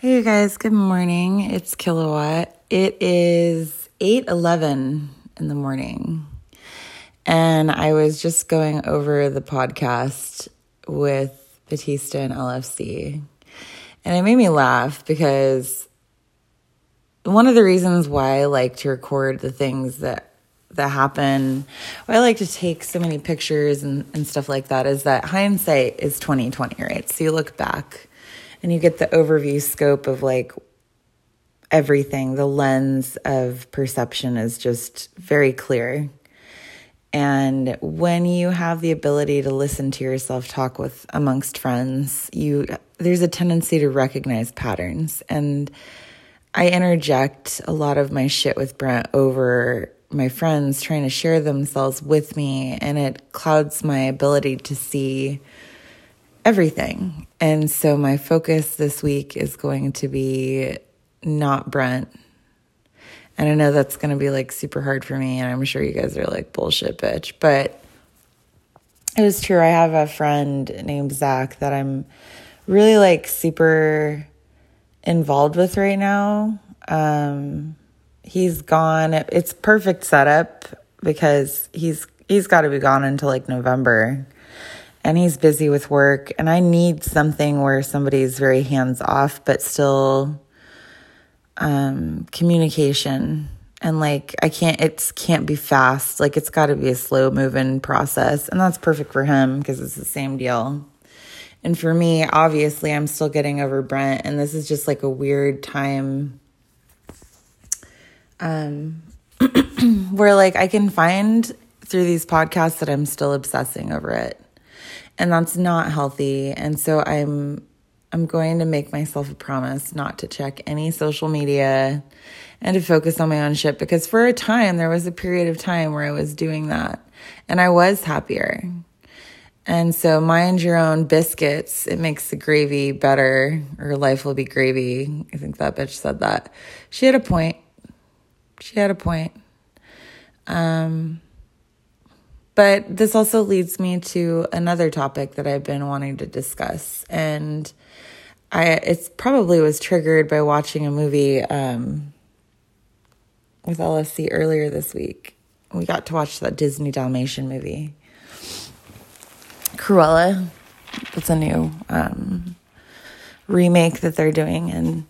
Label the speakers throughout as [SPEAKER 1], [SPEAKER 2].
[SPEAKER 1] Hey you guys, good morning. It's Kilowatt. It is 8:11 in the morning. And I was just going over the podcast with Batista and LFC. And it made me laugh because one of the reasons why I like to record the things that that happen, why I like to take so many pictures and, and stuff like that is that hindsight is 2020, right? So you look back and you get the overview scope of like everything. The lens of perception is just very clear. And when you have the ability to listen to yourself talk with amongst friends, you there's a tendency to recognize patterns. And I interject a lot of my shit with Brent over my friends trying to share themselves with me, and it clouds my ability to see everything. And so my focus this week is going to be not Brent. And I know that's going to be like super hard for me. And I'm sure you guys are like, bullshit, bitch. But it was true. I have a friend named Zach that I'm really like super involved with right now. Um, he's gone. It's perfect setup because he's he's got to be gone until like November. And he's busy with work and I need something where somebody's very hands off but still um communication and like I can't it can't be fast. Like it's got to be a slow moving process and that's perfect for him because it's the same deal. And for me, obviously, I'm still getting over Brent, and this is just like a weird time um, where like I can find through these podcasts that I'm still obsessing over it. And that's not healthy. And so I'm I'm going to make myself a promise not to check any social media and to focus on my own shit because for a time there was a period of time where I was doing that and I was happier. And so mind your own biscuits. It makes the gravy better or life will be gravy. I think that bitch said that. She had a point she had a point. Um, but this also leads me to another topic that I've been wanting to discuss, and I it's probably was triggered by watching a movie um, with LFC earlier this week. We got to watch that Disney Dalmatian movie, Cruella. It's a new um, remake that they're doing and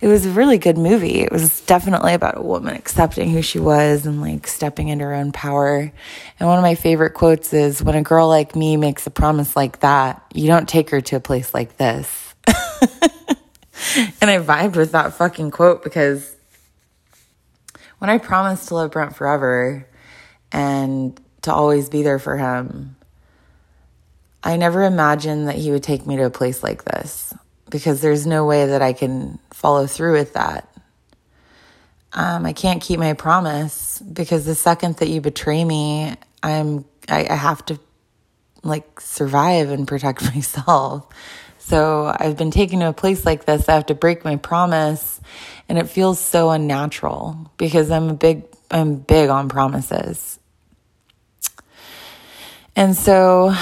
[SPEAKER 1] it was a really good movie. It was definitely about a woman accepting who she was and like stepping into her own power. And one of my favorite quotes is when a girl like me makes a promise like that, you don't take her to a place like this. and I vibed with that fucking quote because when I promised to love Brent forever and to always be there for him, I never imagined that he would take me to a place like this because there's no way that I can follow through with that. Um, I can't keep my promise because the second that you betray me, I'm I, I have to like survive and protect myself. So I've been taken to a place like this. I have to break my promise, and it feels so unnatural because I'm a big I'm big on promises. And so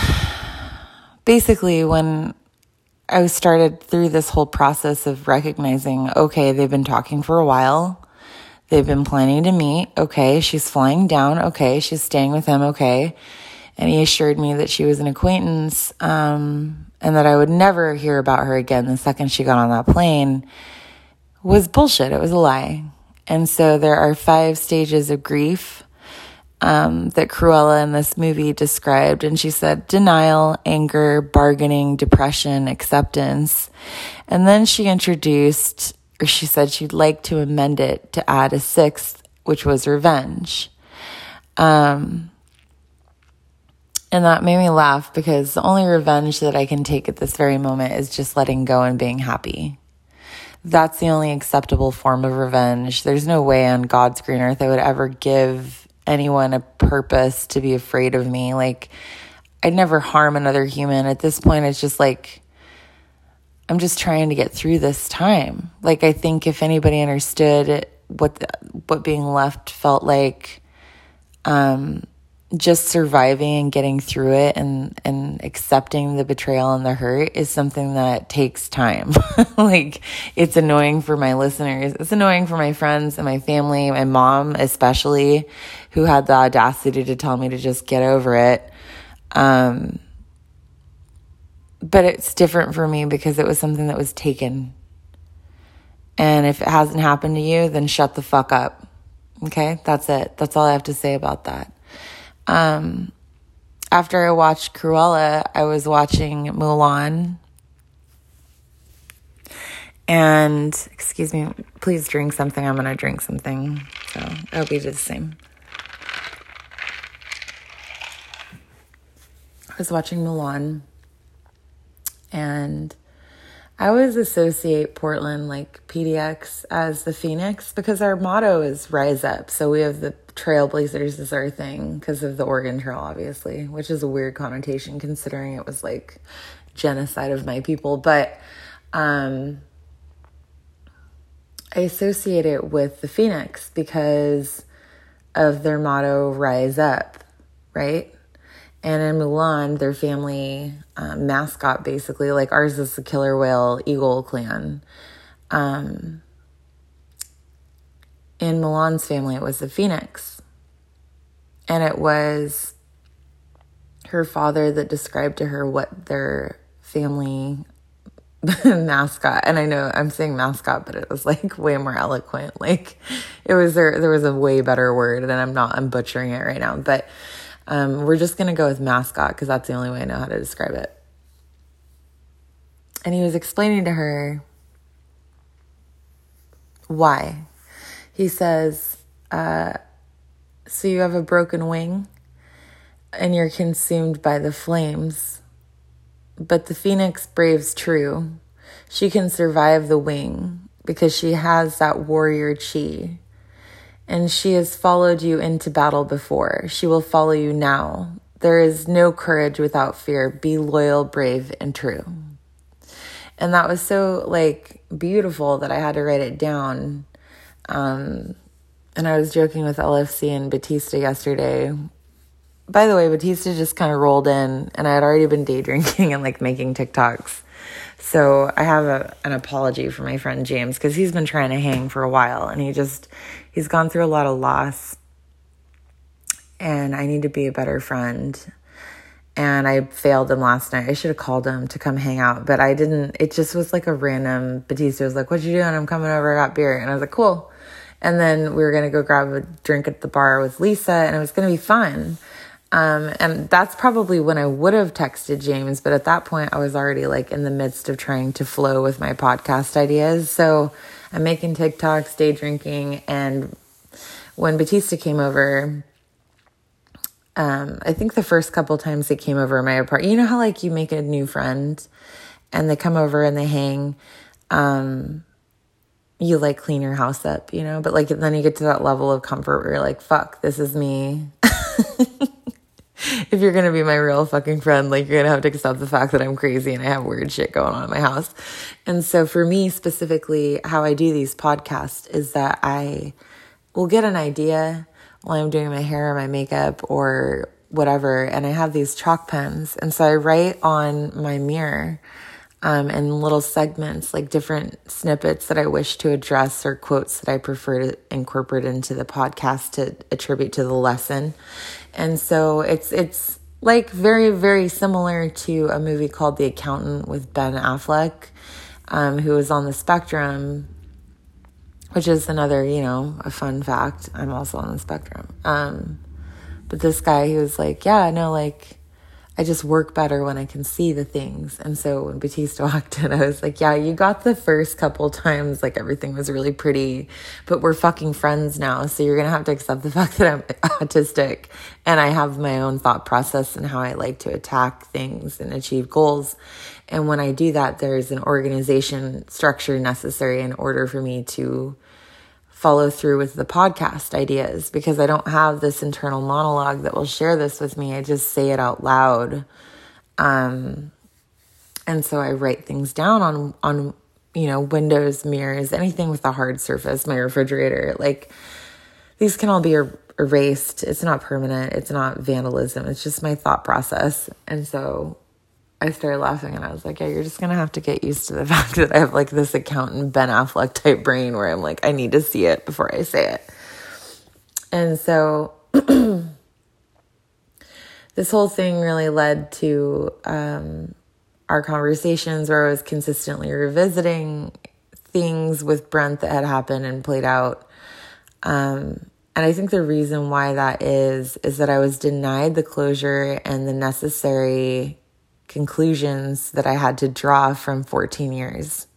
[SPEAKER 1] basically when I started through this whole process of recognizing okay, they've been talking for a while. They've been planning to meet. Okay, she's flying down. Okay, she's staying with him. Okay. And he assured me that she was an acquaintance um, and that I would never hear about her again the second she got on that plane was bullshit. It was a lie. And so there are five stages of grief um, that Cruella in this movie described. And she said denial, anger, bargaining, depression, acceptance. And then she introduced, or she said she'd like to amend it to add a sixth, which was revenge. Um, and that made me laugh because the only revenge that I can take at this very moment is just letting go and being happy. That's the only acceptable form of revenge. There's no way on God's green earth I would ever give anyone a purpose to be afraid of me. Like, I'd never harm another human. At this point, it's just like, I'm just trying to get through this time. Like, I think if anybody understood what the, what being left felt like, um, just surviving and getting through it and and accepting the betrayal and the hurt is something that takes time. like it's annoying for my listeners. It's annoying for my friends and my family, my mom especially, who had the audacity to tell me to just get over it. Um but it's different for me because it was something that was taken. And if it hasn't happened to you, then shut the fuck up. Okay? That's it. That's all I have to say about that. Um, after I watched Cruella, I was watching Mulan. And, excuse me, please drink something. I'm going to drink something. So I hope you do the same. I was watching Mulan. And I always associate Portland, like PDX, as the Phoenix because our motto is Rise Up. So we have the trailblazers is our thing because of the Oregon Trail, obviously, which is a weird connotation considering it was like genocide of my people. But um, I associate it with the Phoenix because of their motto, Rise Up, right? And in Mulan, their family um, mascot, basically, like ours is the killer whale eagle clan. Um, in Mulan's family, it was the phoenix. And it was her father that described to her what their family mascot and i know i'm saying mascot but it was like way more eloquent. Like it was there there was a way better word and i'm not i'm butchering it right now but um, we're just gonna go with mascot because that's the only way i know how to describe it. And he was explaining to her why he says, uh, So you have a broken wing and you're consumed by the flames. But the phoenix braves true. She can survive the wing because she has that warrior chi. And she has followed you into battle before. She will follow you now. There is no courage without fear. Be loyal, brave, and true. And that was so like beautiful that I had to write it down um, and I was joking with LFC and Batista yesterday. By the way, Batista just kind of rolled in, and I had already been day drinking and like making TikToks. So I have a, an apology for my friend James because he's been trying to hang for a while, and he just he's gone through a lot of loss, and I need to be a better friend. And I failed him last night. I should have called him to come hang out, but I didn't. It just was like a random. Batista was like, "What you doing?" I'm coming over. I got beer, and I was like, "Cool." And then we were going to go grab a drink at the bar with Lisa, and it was going to be fun. Um, and that's probably when I would have texted James, but at that point, I was already like in the midst of trying to flow with my podcast ideas. So I'm making TikToks, day drinking, and when Batista came over, um, I think the first couple times they came over my apartment, you know how like you make a new friend and they come over and they hang. Um, you like clean your house up, you know? But like then you get to that level of comfort where you're like, fuck, this is me. if you're gonna be my real fucking friend, like you're gonna have to accept the fact that I'm crazy and I have weird shit going on in my house. And so for me specifically, how I do these podcasts is that I will get an idea while I'm doing my hair or my makeup or whatever, and I have these chalk pens. And so I write on my mirror um, and little segments, like different snippets that I wish to address or quotes that I prefer to incorporate into the podcast to attribute to the lesson. And so it's it's like very very similar to a movie called The Accountant with Ben Affleck, um, who is on the spectrum. Which is another, you know, a fun fact. I'm also on the spectrum. Um, but this guy, he was like, yeah, no, like, I just work better when I can see the things. And so when Batista walked in, I was like, yeah, you got the first couple times, like everything was really pretty, but we're fucking friends now. So you're going to have to accept the fact that I'm autistic and I have my own thought process and how I like to attack things and achieve goals. And when I do that, there's an organization structure necessary in order for me to follow through with the podcast ideas because I don't have this internal monologue that will share this with me. I just say it out loud. Um, and so I write things down on, on, you know, windows, mirrors, anything with a hard surface, my refrigerator. Like these can all be erased. It's not permanent. It's not vandalism. It's just my thought process. And so I started laughing and I was like, yeah, you're just going to have to get used to the fact that I have like this accountant Ben Affleck type brain where I'm like, I need to see it before I say it. And so this whole thing really led to um, our conversations where I was consistently revisiting things with Brent that had happened and played out. Um, and I think the reason why that is, is that I was denied the closure and the necessary conclusions that I had to draw from 14 years.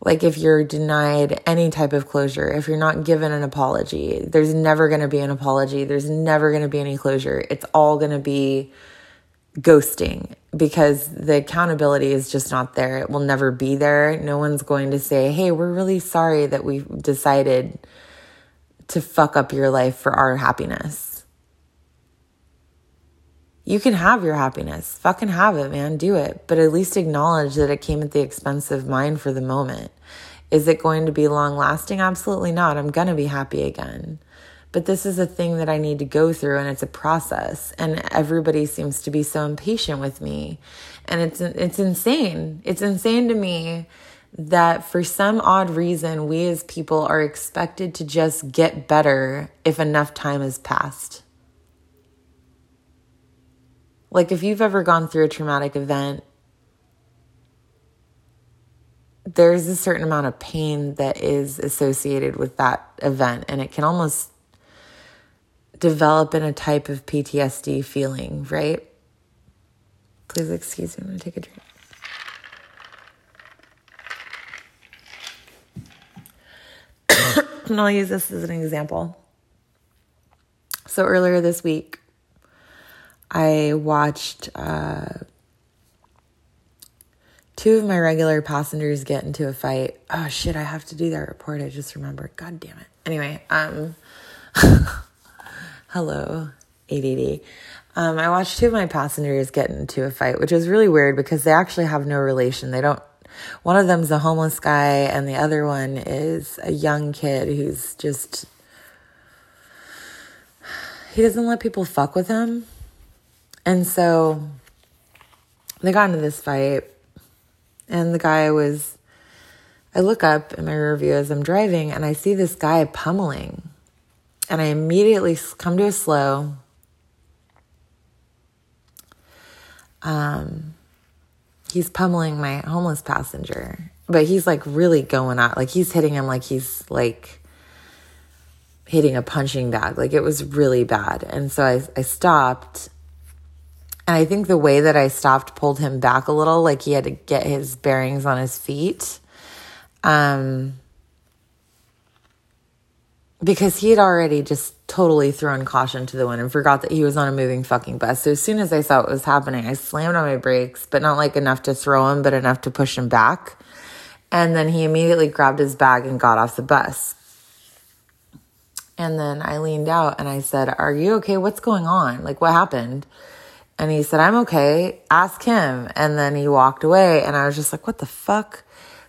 [SPEAKER 1] Like, if you're denied any type of closure, if you're not given an apology, there's never going to be an apology. There's never going to be any closure. It's all going to be ghosting because the accountability is just not there. It will never be there. No one's going to say, Hey, we're really sorry that we decided to fuck up your life for our happiness. You can have your happiness. Fucking have it, man. Do it. But at least acknowledge that it came at the expense of mine for the moment. Is it going to be long lasting? Absolutely not. I'm going to be happy again. But this is a thing that I need to go through and it's a process. And everybody seems to be so impatient with me. And it's, it's insane. It's insane to me that for some odd reason, we as people are expected to just get better if enough time has passed. Like, if you've ever gone through a traumatic event, there's a certain amount of pain that is associated with that event, and it can almost develop in a type of PTSD feeling, right? Please excuse me, I'm gonna take a drink. and I'll use this as an example. So earlier this week, I watched uh, two of my regular passengers get into a fight. Oh shit, I have to do that report. I just remembered. God damn it. Anyway, um, hello, ADD. Um, I watched two of my passengers get into a fight, which is really weird because they actually have no relation. They don't one of them's a homeless guy, and the other one is a young kid who's just. He doesn't let people fuck with him. And so they got into this fight, and the guy was. I look up in my review as I'm driving, and I see this guy pummeling. And I immediately come to a slow. Um, he's pummeling my homeless passenger, but he's like really going out. Like he's hitting him like he's like hitting a punching bag. Like it was really bad. And so I, I stopped. And I think the way that I stopped pulled him back a little, like he had to get his bearings on his feet. Um, because he had already just totally thrown caution to the wind and forgot that he was on a moving fucking bus. So as soon as I saw what was happening, I slammed on my brakes, but not like enough to throw him, but enough to push him back. And then he immediately grabbed his bag and got off the bus. And then I leaned out and I said, Are you okay? What's going on? Like, what happened? And he said, I'm okay. Ask him. And then he walked away and I was just like, What the fuck?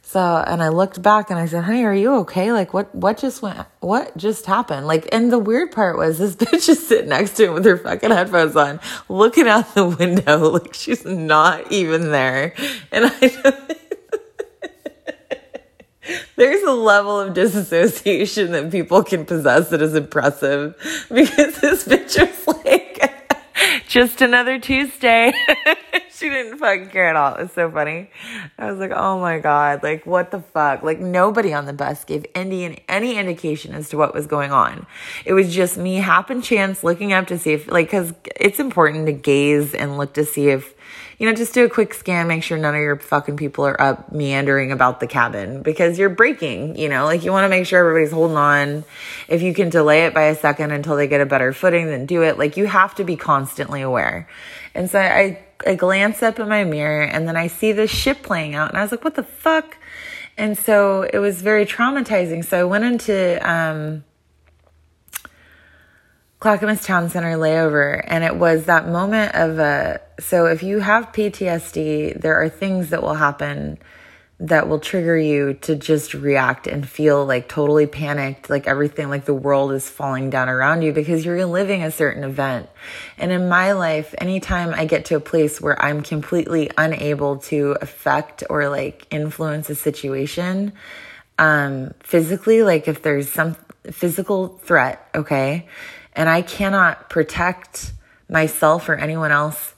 [SPEAKER 1] So, and I looked back and I said, honey, are you okay? Like, what, what just went, what just happened? Like, and the weird part was this bitch is sitting next to him with her fucking headphones on, looking out the window like she's not even there. And I, there's a level of disassociation that people can possess that is impressive because this bitch was like, just another Tuesday. she didn't fucking care at all. It was so funny. I was like, oh my God, like what the fuck? Like nobody on the bus gave any, any indication as to what was going on. It was just me happen chance looking up to see if, like, cause it's important to gaze and look to see if you know, just do a quick scan, make sure none of your fucking people are up meandering about the cabin because you're braking, you know, like you want to make sure everybody's holding on. If you can delay it by a second until they get a better footing, then do it. Like you have to be constantly aware. And so I, I glance up in my mirror and then I see this ship playing out and I was like, what the fuck? And so it was very traumatizing. So I went into, um, Clackamas Town Center layover, and it was that moment of a. So, if you have PTSD, there are things that will happen that will trigger you to just react and feel like totally panicked, like everything, like the world is falling down around you because you're living a certain event. And in my life, anytime I get to a place where I'm completely unable to affect or like influence a situation, um, physically, like if there's some physical threat, okay, and I cannot protect myself or anyone else,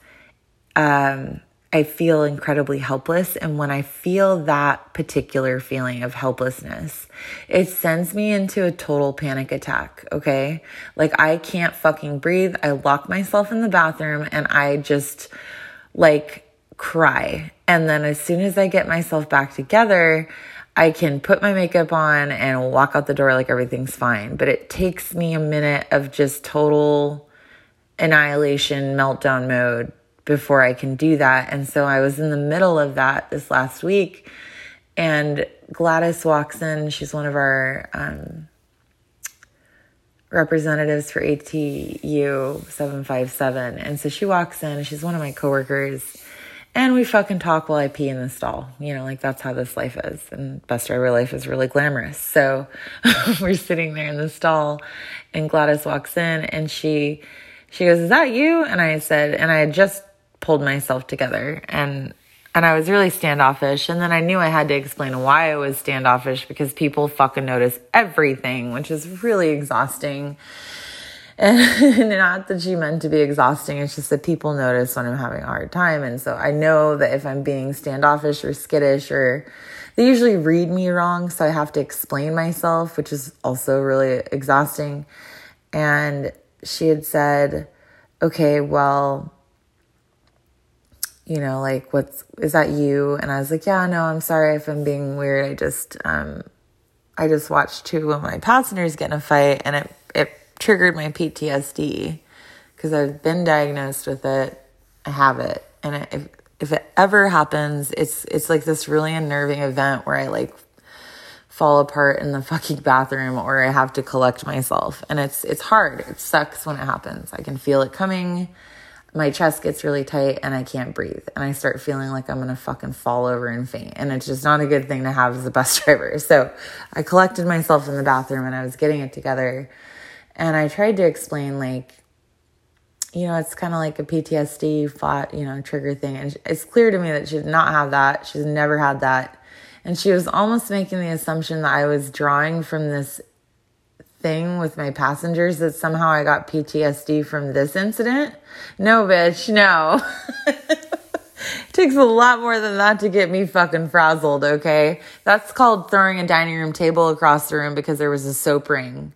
[SPEAKER 1] um, I feel incredibly helpless. And when I feel that particular feeling of helplessness, it sends me into a total panic attack. Okay. Like I can't fucking breathe. I lock myself in the bathroom and I just like cry. And then as soon as I get myself back together, I can put my makeup on and walk out the door like everything's fine. But it takes me a minute of just total annihilation, meltdown mode before I can do that. And so I was in the middle of that this last week. And Gladys walks in. She's one of our um, representatives for ATU 757. And so she walks in. She's one of my coworkers. And we fucking talk while I pee in the stall. You know, like that's how this life is. And bus driver life is really glamorous. So we're sitting there in the stall and Gladys walks in and she she goes, Is that you? And I said, and I had just pulled myself together and and I was really standoffish. And then I knew I had to explain why I was standoffish because people fucking notice everything, which is really exhausting. And not that she meant to be exhausting, it's just that people notice when I'm having a hard time. And so I know that if I'm being standoffish or skittish or they usually read me wrong, so I have to explain myself, which is also really exhausting. And she had said, okay, well, you know, like, what's, is that you? And I was like, yeah, no, I'm sorry if I'm being weird. I just, um, I just watched two of my passengers get in a fight and it, it triggered my PTSD because I've been diagnosed with it. I have it. And it, if, if it ever happens, it's, it's like this really unnerving event where I like fall apart in the fucking bathroom or I have to collect myself. And it's, it's hard. It sucks when it happens. I can feel it coming my chest gets really tight and I can't breathe. And I start feeling like I'm to fucking fall over and faint. And it's just not a good thing to have as a bus driver. So I collected myself in the bathroom and I was getting it together. And I tried to explain, like, you know, it's kind of like a PTSD fought, you know, trigger thing. And it's clear to me that she did not have that. She's never had that. And she was almost making the assumption that I was drawing from this thing with my passengers that somehow I got PTSD from this incident. No, bitch, no. it takes a lot more than that to get me fucking frazzled, okay? That's called throwing a dining room table across the room because there was a soap ring.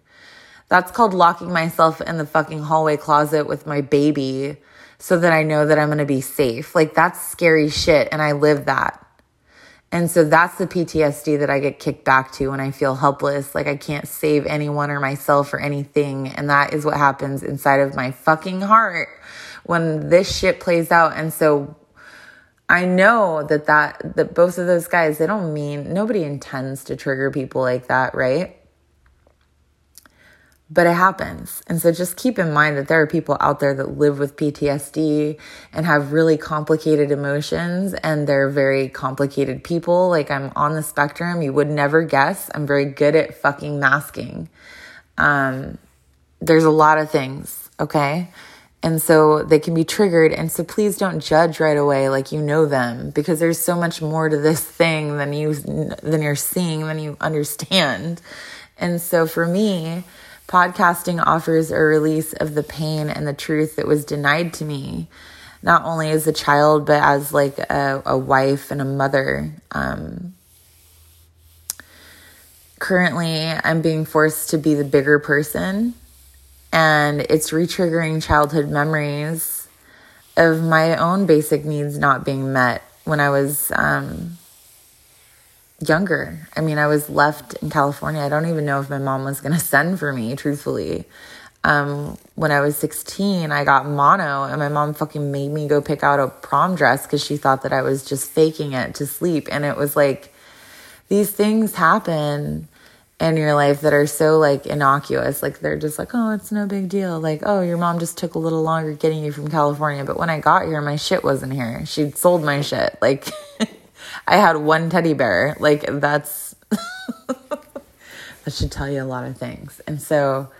[SPEAKER 1] That's called locking myself in the fucking hallway closet with my baby so that I know that I'm gonna be safe. Like, that's scary shit, and I live that. And so that's the PTSD that I get kicked back to when I feel helpless, like I can't save anyone or myself or anything. And that is what happens inside of my fucking heart when this shit plays out. And so I know that that that both of those guys, they don't mean nobody intends to trigger people like that, right? But it happens. And so just keep in mind that there are people out there that live with PTSD and have really complicated emotions and they're very complicated people. Like I'm on the spectrum. You would never guess. I'm very good at fucking masking. Um, there's a lot of things, okay? And so they can be triggered. And so please don't judge right away like you know them because there's so much more to this thing than you than you're seeing than you understand. And so for me, Podcasting offers a release of the pain and the truth that was denied to me, not only as a child, but as like a, a wife and a mother. Um, currently, I'm being forced to be the bigger person, and it's retriggering childhood memories of my own basic needs not being met when I was um, younger. I mean, I was left in California. I don't even know if my mom was going to send for me, truthfully. Um, when I was 16, I got mono, and my mom fucking made me go pick out a prom dress because she thought that I was just faking it to sleep. And it was like, these things happen in your life that are so like innocuous. Like, they're just like, oh, it's no big deal. Like, oh, your mom just took a little longer getting you from California. But when I got here, my shit wasn't here. She'd sold my shit. Like, I had one teddy bear. Like that's that should tell you a lot of things. And so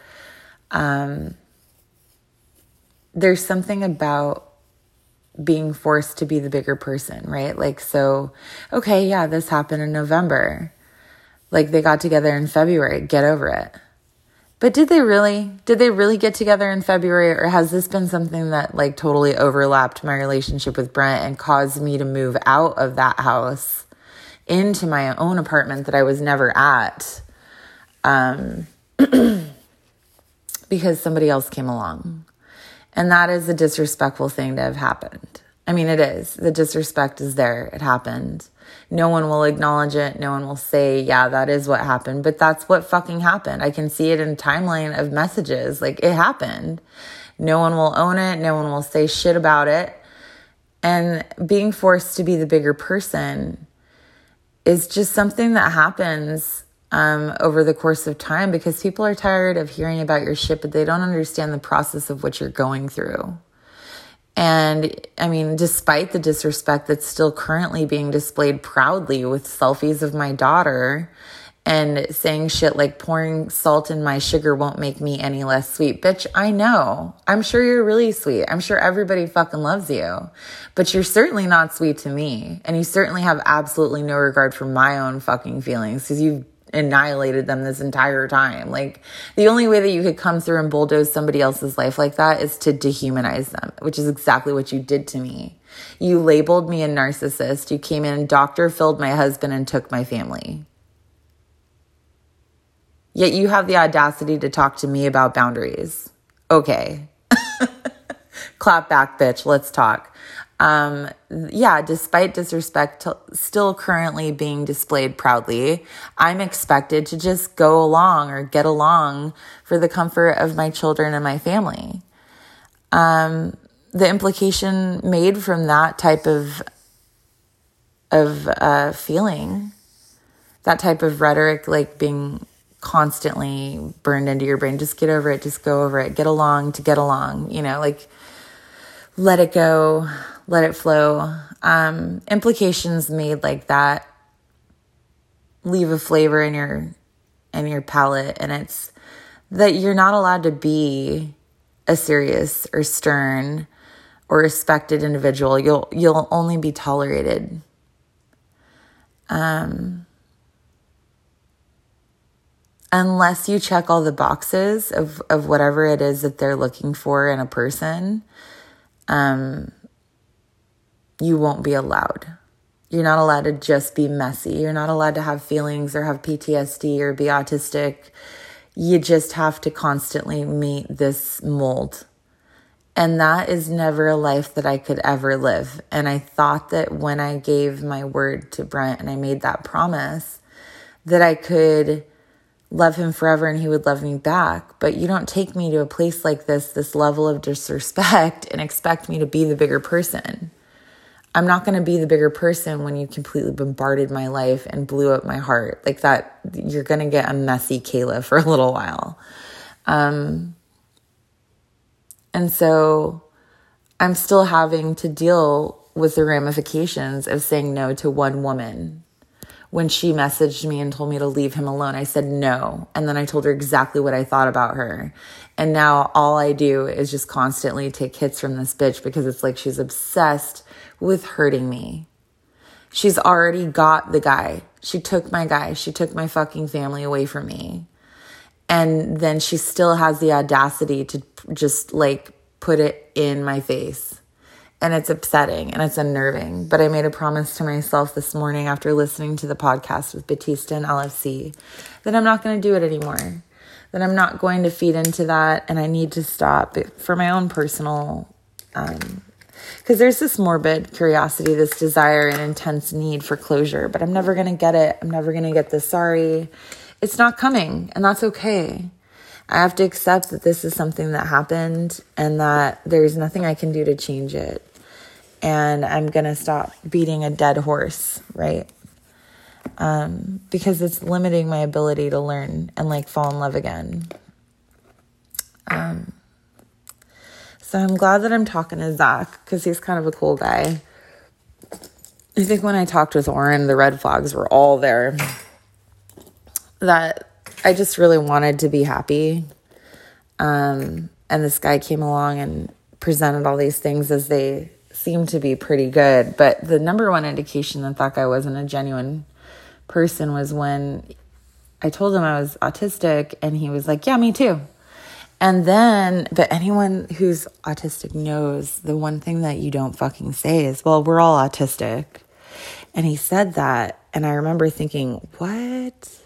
[SPEAKER 1] um there's something about being forced to be the bigger person, right? Like so okay, yeah, this happened in November. Like they got together in February. Get over it. But did they really? Did they really get together in February or has this been something that like totally overlapped my relationship with Brent and caused me to move out of that house into my own apartment that I was never at? Um because somebody else came along. And that is a disrespectful thing to have happened. I mean, it is. The disrespect is there. It happened. No one will acknowledge it. No one will say, yeah, that is what happened. But that's what fucking happened. I can see it in timeline of messages. Like it happened. No one will own it. No one will say shit about it. And being forced to be the bigger person is just something that happens um, over the course of time because people are tired of hearing about your shit, but they don't understand the process of what you're going through. And I mean, despite the disrespect that's still currently being displayed proudly with selfies of my daughter and saying shit like pouring salt in my sugar won't make me any less sweet. Bitch, I know. I'm sure you're really sweet. I'm sure everybody fucking loves you. But you're certainly not sweet to me. And you certainly have absolutely no regard for my own fucking feelings because you've annihilated them this entire time. Like the only way that you could come through and bulldoze somebody else's life like that is to dehumanize them, which is exactly what you did to me. You labeled me a narcissist. You came in, doctor filled my husband and took my family. Yet you have the audacity to talk to me about boundaries. Okay. Clap back, bitch. Let's talk um, yeah, despite disrespect still currently being displayed proudly, I'm expected to just go along or get along for the comfort of my children and my family. Um, the implication made from that type of of uh, feeling, that type of rhetoric, like being constantly burned into your brain. Just get over it. Just go over it. Get along to get along. You know, like let it go let it flow. Um, implications made like that leave a flavor in your in your palate, and it's that you're not allowed to be a serious or stern or respected individual. You'll you'll only be tolerated. Um, unless you check all the boxes of of whatever it is that they're looking for in a person. Um, you won't be allowed. You're not allowed to just be messy. You're not allowed to have feelings or have PTSD or be autistic. You just have to constantly meet this mold. And that is never a life that I could ever live. And I thought that when I gave my word to Brent and I made that promise, that I could love him forever and he would love me back. But you don't take me to a place like this, this level of disrespect, and expect me to be the bigger person. I'm not going to be the bigger person when you completely bombarded my life and blew up my heart. Like that, you're going to get a messy Kayla for a little while. Um, and so I'm still having to deal with the ramifications of saying no to one woman. When she messaged me and told me to leave him alone, I said no. And then I told her exactly what I thought about her. And now all I do is just constantly take hits from this bitch because it's like she's obsessed with hurting me. She's already got the guy. She took my guy. She took my fucking family away from me. And then she still has the audacity to just like put it in my face. And it's upsetting and it's unnerving. But I made a promise to myself this morning after listening to the podcast with Batista and LFC that I'm not going to do it anymore. That I'm not going to feed into that and I need to stop for my own personal um, because there's this morbid curiosity, this desire, and intense need for closure, but I'm never going to get it. I'm never going to get this sorry. It's not coming, and that's okay. I have to accept that this is something that happened and that there's nothing I can do to change it. And I'm going to stop beating a dead horse, right? Um, because it's limiting my ability to learn and like fall in love again. Um, so I'm glad that I'm talking to Zach because he's kind of a cool guy. I think when I talked with Oren, the red flags were all there. That I just really wanted to be happy. Um, and this guy came along and presented all these things as they seemed to be pretty good. But the number one indication that that guy wasn't a genuine person was when I told him I was autistic, and he was like, Yeah, me too. And then, but anyone who's autistic knows the one thing that you don't fucking say is, Well, we're all autistic. And he said that. And I remember thinking, What?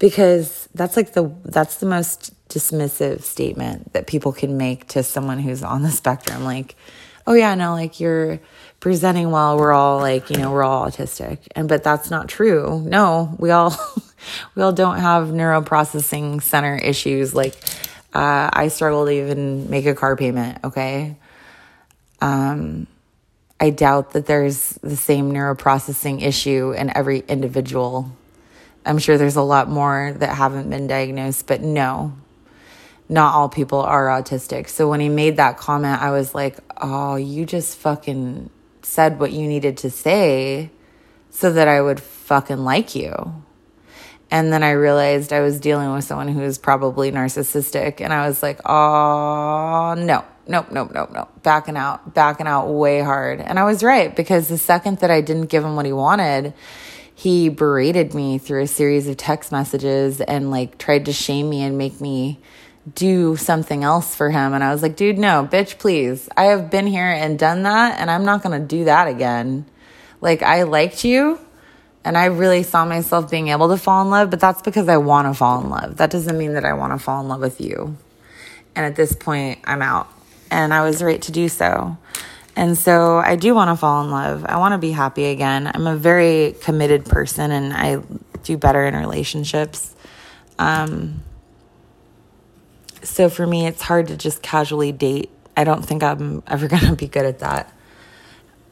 [SPEAKER 1] Because that's like the, that's the most dismissive statement that people can make to someone who's on the spectrum. Like, oh yeah, no, like you're presenting well. We're all like, you know, we're all autistic. And, but that's not true. No, we all, we all don't have neuroprocessing center issues. Like, uh, I struggle to even make a car payment. Okay. Um, I doubt that there's the same neuroprocessing issue in every individual. I'm sure there's a lot more that haven't been diagnosed, but no, not all people are autistic. So when he made that comment, I was like, oh, you just fucking said what you needed to say so that I would fucking like you. And then I realized I was dealing with someone who is probably narcissistic. And I was like, oh, no, nope, nope, nope, nope. Backing out, backing out way hard. And I was right because the second that I didn't give him what he wanted, he berated me through a series of text messages and like tried to shame me and make me do something else for him. And I was like, dude, no, bitch, please. I have been here and done that, and I'm not going to do that again. Like, I liked you, and I really saw myself being able to fall in love, but that's because I want to fall in love. That doesn't mean that I want to fall in love with you. And at this point, I'm out. And I was right to do so. And so I do want to fall in love. I want to be happy again. I'm a very committed person and I do better in relationships. Um, so for me, it's hard to just casually date. I don't think I'm ever going to be good at that.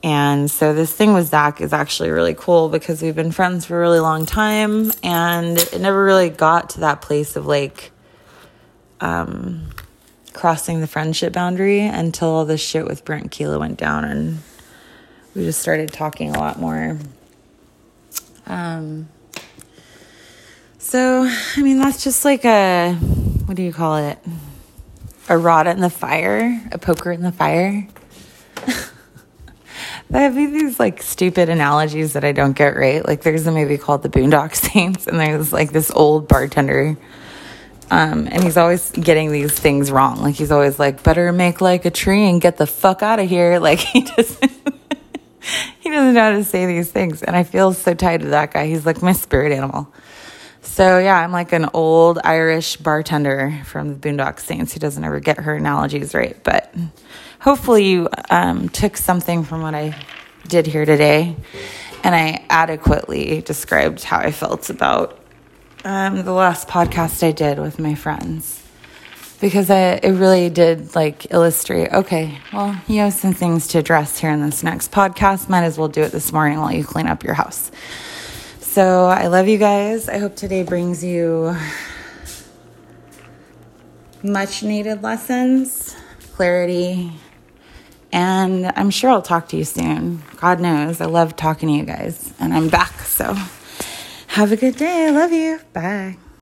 [SPEAKER 1] And so this thing with Zach is actually really cool because we've been friends for a really long time and it never really got to that place of like um, crossing the friendship boundary until all this shit with Brent Keela went down and we just started talking a lot more. Um, so, I mean, that's just like a what do you call it? A rod in the fire, a poker in the fire. I have these like stupid analogies that I don't get right. Like there's a movie called The Boondock Saints, and there's like this old bartender, um, and he's always getting these things wrong. Like he's always like, "Better make like a tree and get the fuck out of here." Like he doesn't, he doesn't know how to say these things, and I feel so tied to that guy. He's like my spirit animal. So yeah, I'm like an old Irish bartender from the Boondock Saints who doesn't ever get her analogies right. But hopefully you um, took something from what I did here today, and I adequately described how I felt about um, the last podcast I did with my friends because I, it really did like illustrate okay well you have some things to address here in this next podcast might as well do it this morning while you clean up your house so I love you guys. I hope today brings you much needed lessons, clarity, and I'm sure I'll talk to you soon. God knows I love talking to you guys, and I'm back. So have a good day. I love you. Bye.